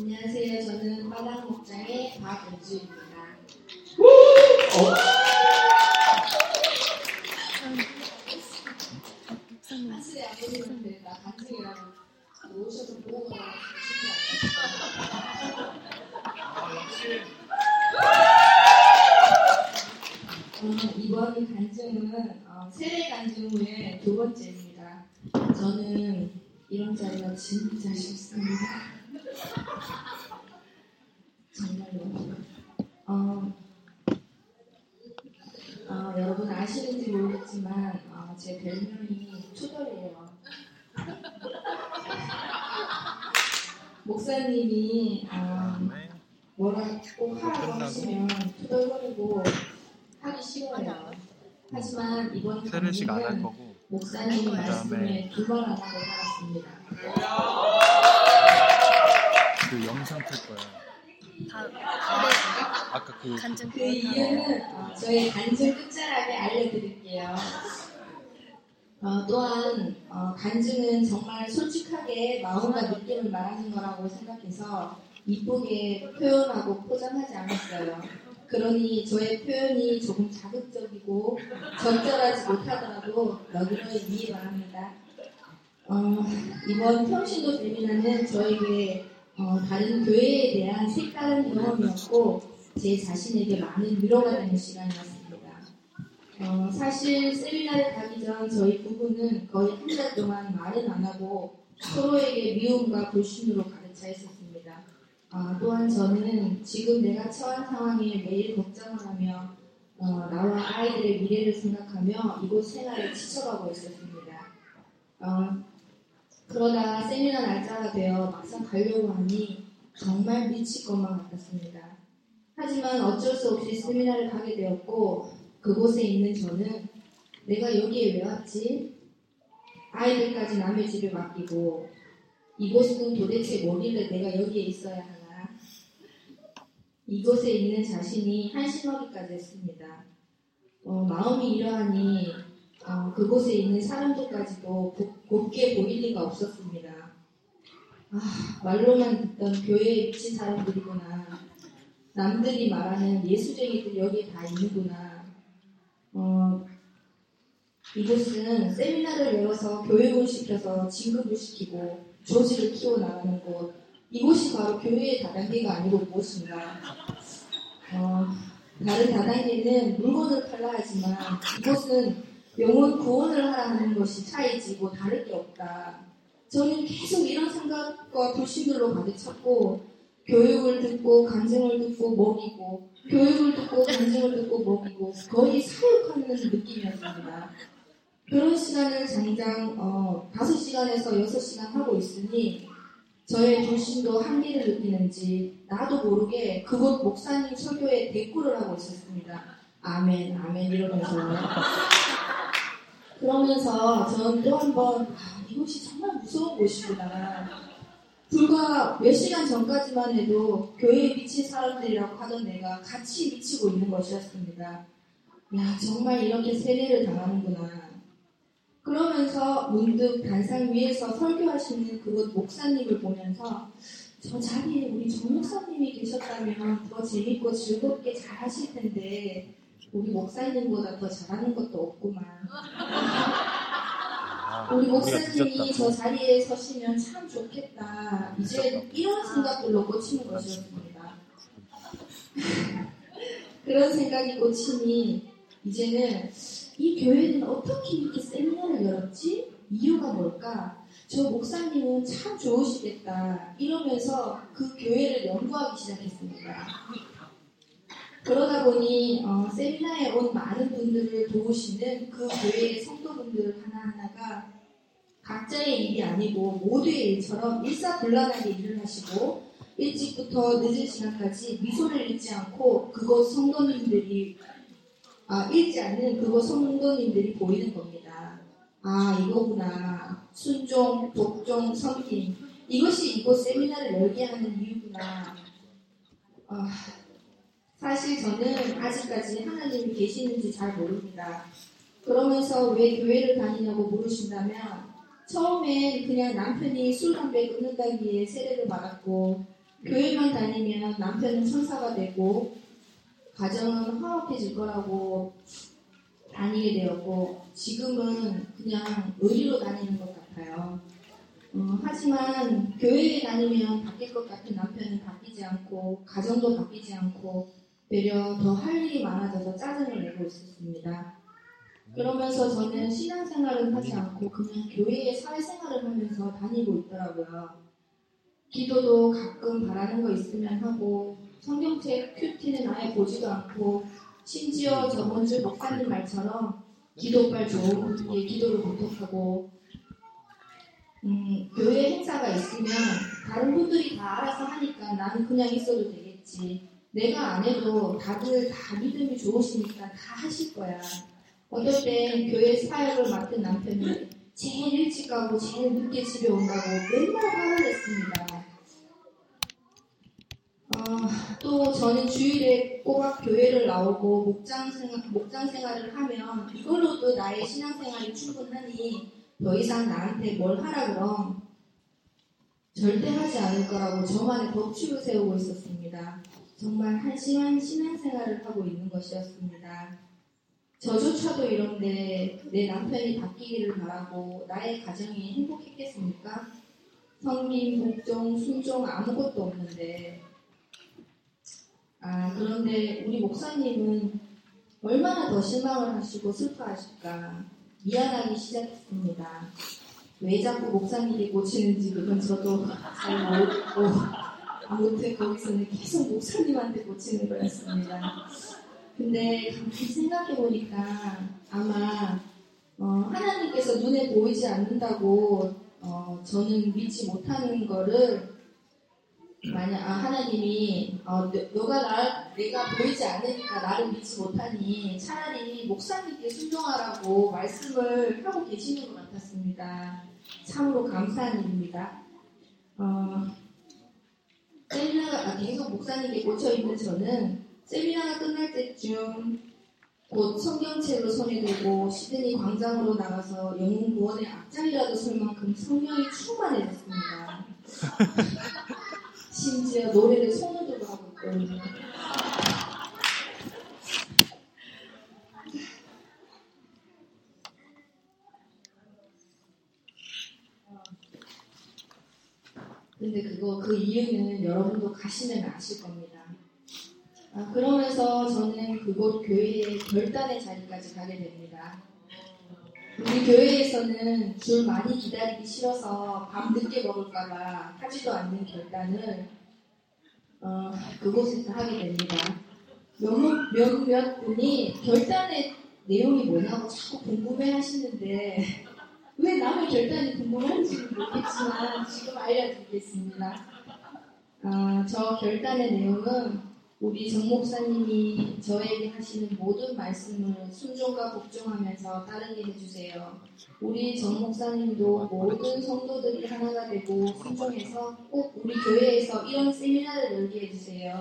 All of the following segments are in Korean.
안녕하세요. 저는 마당 목장의 박은주입니다. 사실에 아버님한테 나 간증이라고 오셔서 보고. 어, 이번 간증은 어, 세례 간증 후에 두 번째입니다. 저는 이런 자리가 진짜 싫습니다. 정말로. 어, 어, 여러분 아시는지 모르겠지만 어, 제 별명이 투덜이에요. 목사님이 어, 뭐라 꼭 하라고 하시면 투덜거리고 하기 싫어요. 하지만 이번 세례식 안할 강의는 거고 목사님 말씀에 두 번 안 하고 살았습니다. 그 영상 틀 거야. 다 아까 그 간증 그 이유는 어, 저희 간증 끝자락에 알려드릴게요. 어, 또한 어, 간증은 정말 솔직하게 마음과 느낌을 말하는 거라고 생각해서 이쁘게 표현하고 포장하지 않았어요. 그러니 저의 표현이 조금 자극적이고 적절하지 못하더라도 너그러이 이해 바랍니다. 어, 이번 평신도 세미나는 저에게 어, 다른 교회에 대한 색다른 경험이었고 제 자신에게 많은 위로가 되는 시간이었습니다. 어, 사실 세미나를 가기 전 저희 부부는 거의 한 달 동안 말은 안 하고 서로에게 미움과 불신으로 가득 차 있었습니다. 아, 또한 저는 지금 내가 처한 상황에 매일 걱정을 하며 어, 나와 아이들의 미래를 생각하며 이곳 생활에 지쳐가고 있었습니다. 어, 그러다 세미나 날짜가 되어 막상 가려고 하니 정말 미칠 것만 같았습니다. 하지만 어쩔 수 없이 세미나를 가게 되었고 그곳에 있는 저는 내가 여기에 왜 왔지? 아이들까지 남의 집에 맡기고 이곳은 도대체 뭐길래 내가 여기에 있어야 하나? 이곳에 있는 자신이 한심하기까지 했습니다. 어, 마음이 이러하니 어, 그곳에 있는 사람들까지도 곱- 곱게 보일 리가 없었습니다. 아, 말로만 듣던 교회에 미친 사람들이구나. 남들이 말하는 예수쟁이들 여기에 다 있는구나. 어, 이곳은 세미나를 열어서 교육을 시켜서 진급을 시키고 조직을 키워나가는 곳. 이곳이 바로 교회의 다단계가 아니고 무엇인가. 어, 다른 다단계는 물건을 팔라 하지만 이곳은 영혼 구원을 하라 하는 것이 차이지고 다를 게 없다. 저는 계속 이런 생각과 불신들로 가득 찼고 교육을 듣고 간증을 듣고 먹이고 교육을 듣고 간증을 듣고 먹이고 거의 사육하는 느낌이었습니다. 그런 시간을 장장 어, 5시간에서 6시간 하고 있으니 저의 불신도 한계를 느끼는지 나도 모르게 그곳 목사님 설교에 대꾸를 하고 있었습니다. 아멘, 아멘 이러면서 그러면서 저는 또 한번 아, 이곳이 정말 무서운 곳이구나. 불과 몇 시간 전까지만 해도 교회에 미친 사람들이라고 하던 내가 같이 미치고 있는 것이었습니다. 야, 정말 이렇게 세례를 당하는구나. 그러면서 문득 단상 위에서 설교하시는 그곳 목사님을 보면서 저 자리에 우리 정 목사님이 계셨다면 더 재밌고 즐겁게 잘 하실 텐데 우리 목사님보다 더 잘하는 것도 없구만. 아, 우리 목사님이. 저 자리에 서시면 참 좋겠다. 이제 이런 생각들로 꽂히는 것이었습니다. 그런 생각이 꽂히니 이제는 이 교회는 어떻게 이렇게 세미나를 열었지? 이유가 뭘까? 저 목사님은 참 좋으시겠다. 이러면서 그 교회를 연구하기 시작했습니다. 그러다 보니 어, 세미나에 온 많은 분들을 도우시는 그 교회의 성도분들 하나하나가 각자의 일이 아니고 모두의 일처럼 일사불란하게 일을 하시고 일찍부터 늦은 시간까지 미소를 잃지 않고 그곳 성도님들이 아, 잃지 않는 그곳 성도님들이 보이는 겁니다. 아 이거구나 순종, 복종, 섬김 이것이 이곳 세미나를 열게 하는 이유구나. 아, 사실 저는 아직까지 하나님이 계시는지 잘 모릅니다. 그러면서 왜 교회를 다니냐고 물으신다면 처음엔 그냥 남편이 술, 담배 끊는다기에 세례를 받았고 교회만 다니면 남편은 천사가 되고 가정은 화목해질 거라고 다니게 되었고 지금은 그냥 의리로 다니는 것 같아요. 어, 하지만 교회에 다니면 바뀔 것 같은 남편은 바뀌지 않고 가정도 바뀌지 않고 되려 더 할 일이 많아져서 짜증을 내고 있었습니다. 그러면서 저는 신앙생활을 하지 않고 그냥 교회에 사회생활을 하면서 다니고 있더라고요. 기도도 가끔 바라는 거 있으면 하고 성경책 큐티는 아예 보지도 않고 심지어 저번 주 목사님 말처럼 기도빨 좋은 분께 기도를 부탁하고 음, 교회 행사가 있으면 다른 분들이 다 알아서 하니까 나는 그냥 있어도 되겠지. 내가 안 해도 다들 다 믿음이 좋으시니까 다 하실 거야. 어떨 땐 교회 사역을 맡은 남편이 제일 일찍 가고 제일 늦게 집에 온다고 맨날 화를 냈습니다. 어, 또 저는 주일에 꼬박 교회를 나오고 목장 생활, 목장 생활을 하면 이걸로도 나의 신앙생활이 충분하니 더 이상 나한테 뭘 하라 그럼 절대 하지 않을 거라고 저만의 법칙을 세우고 있었습니다. 정말 한심한 신앙생활을 하고 있는 것이었습니다. 저조차도 이런데 내 남편이 바뀌기를 바라고 나의 가정이 행복했겠습니까? 성민, 복종, 순종 아무것도 없는데 아 그런데 우리 목사님은 얼마나 더 실망을 하시고 슬퍼하실까 미안하기 시작했습니다. 왜 자꾸 목사님이 고치는지 그건 저도 잘 모르고 아무튼 거기서는 계속 목사님한테 고치는 거였습니다. 근데 가만히 생각해 보니까 아마 어, 하나님께서 눈에 보이지 않는다고 어, 저는 믿지 못하는 거를 만약 아, 하나님이 어, 너, 가 나, 내가 보이지 않으니까 나를 믿지 못하니 차라리 목사님께 순종하라고 말씀을 하고 계시는 것 같았습니다. 참으로 감사한 일입니다. 어, 세미나가 아, 계속 목사님께 꽂혀 있는 저는 세미나가 끝날 때쯤 곧 성경책을 손에 들고 시드니 광장으로 나가서 영웅 구원의 앞장이라도 설 만큼 성령이 충만해졌습니다. 심지어 노래를 손으로 하고 있거든요. 근데 그거 그 이유는 여러분도 가시면 아실 겁니다. 아, 그러면서 저는 그곳 교회의 결단의 자리까지 가게 됩니다. 우리 교회에서는 줄 많이 기다리기 싫어서 밤 늦게 먹을까봐 하지도 않는 결단을 어, 그곳에서 하게 됩니다. 몇몇 몇, 몇 분이 결단의 내용이 뭐냐고 자꾸 궁금해 하시는데 왜 남의 결단이 궁금한지 모르겠지만 지금 알려드리겠습니다. 어, 저 결단의 내용은 우리 정 목사님이 저에게 하시는 모든 말씀을 순종과 복종하면서 따르게 해주세요. 우리 정 목사님도 모든 성도들이 하나가 되고 순종해서 꼭 우리 교회에서 이런 세미나를 열게 해주세요.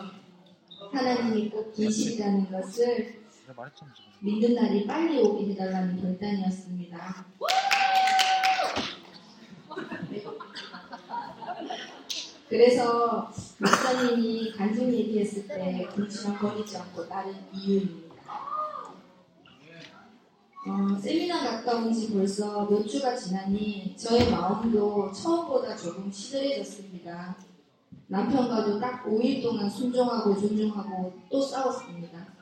하나님이 꼭 계시다는 것을 믿는 날이 빨리 오게 해달라는 결단이었습니다. 그래서 목사님이 간증 얘기했을 때 궁시렁거리지 않고 따른 이유입니다. 어, 세미나 가까운 지 벌써 몇 주가 지나니 저의 마음도 처음보다 조금 시들해졌습니다. 남편과도 딱 5일 동안 순종하고 존중하고 또 싸웠습니다.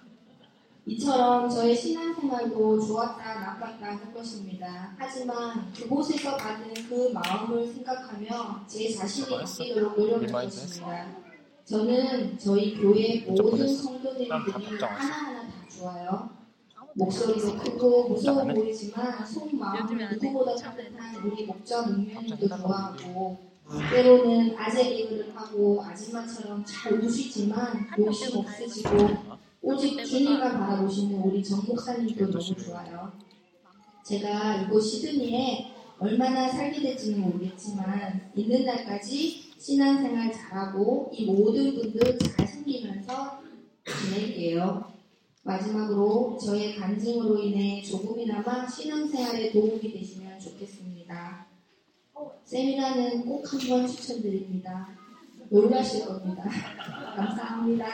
이처럼 저의 신앙생활도 좋았다 나빴다 할 것입니다. 하지만 그곳에서 받은 그 마음을 생각하며 제 자신이 바뀌도록 노력할 것입니다. 저는 저희 교회 모든 성도님들이 하나하나 다 좋아요. 목소리도 크고 무서워 보이지만 속마음은 누구보다 따뜻한 우리 목자 문명님도 좋아하고 때로는 아재 개그를 하고 아줌마처럼 잘 우시지만 욕심 없으시고 오직 주님만 바라보시는 우리 정 목사님도 너무 좋아요. 제가 이곳 시드니에 얼마나 살게 될지는 모르겠지만 있는 날까지 신앙생활 잘하고 이 모든 분들 잘 섬기면서 지낼게요. 마지막으로 저의 간증으로 인해 조금이나마 신앙생활에 도움이 되시면 좋겠습니다. 세미나는 꼭 한번 추천드립니다. 놀라실 겁니다. 감사합니다.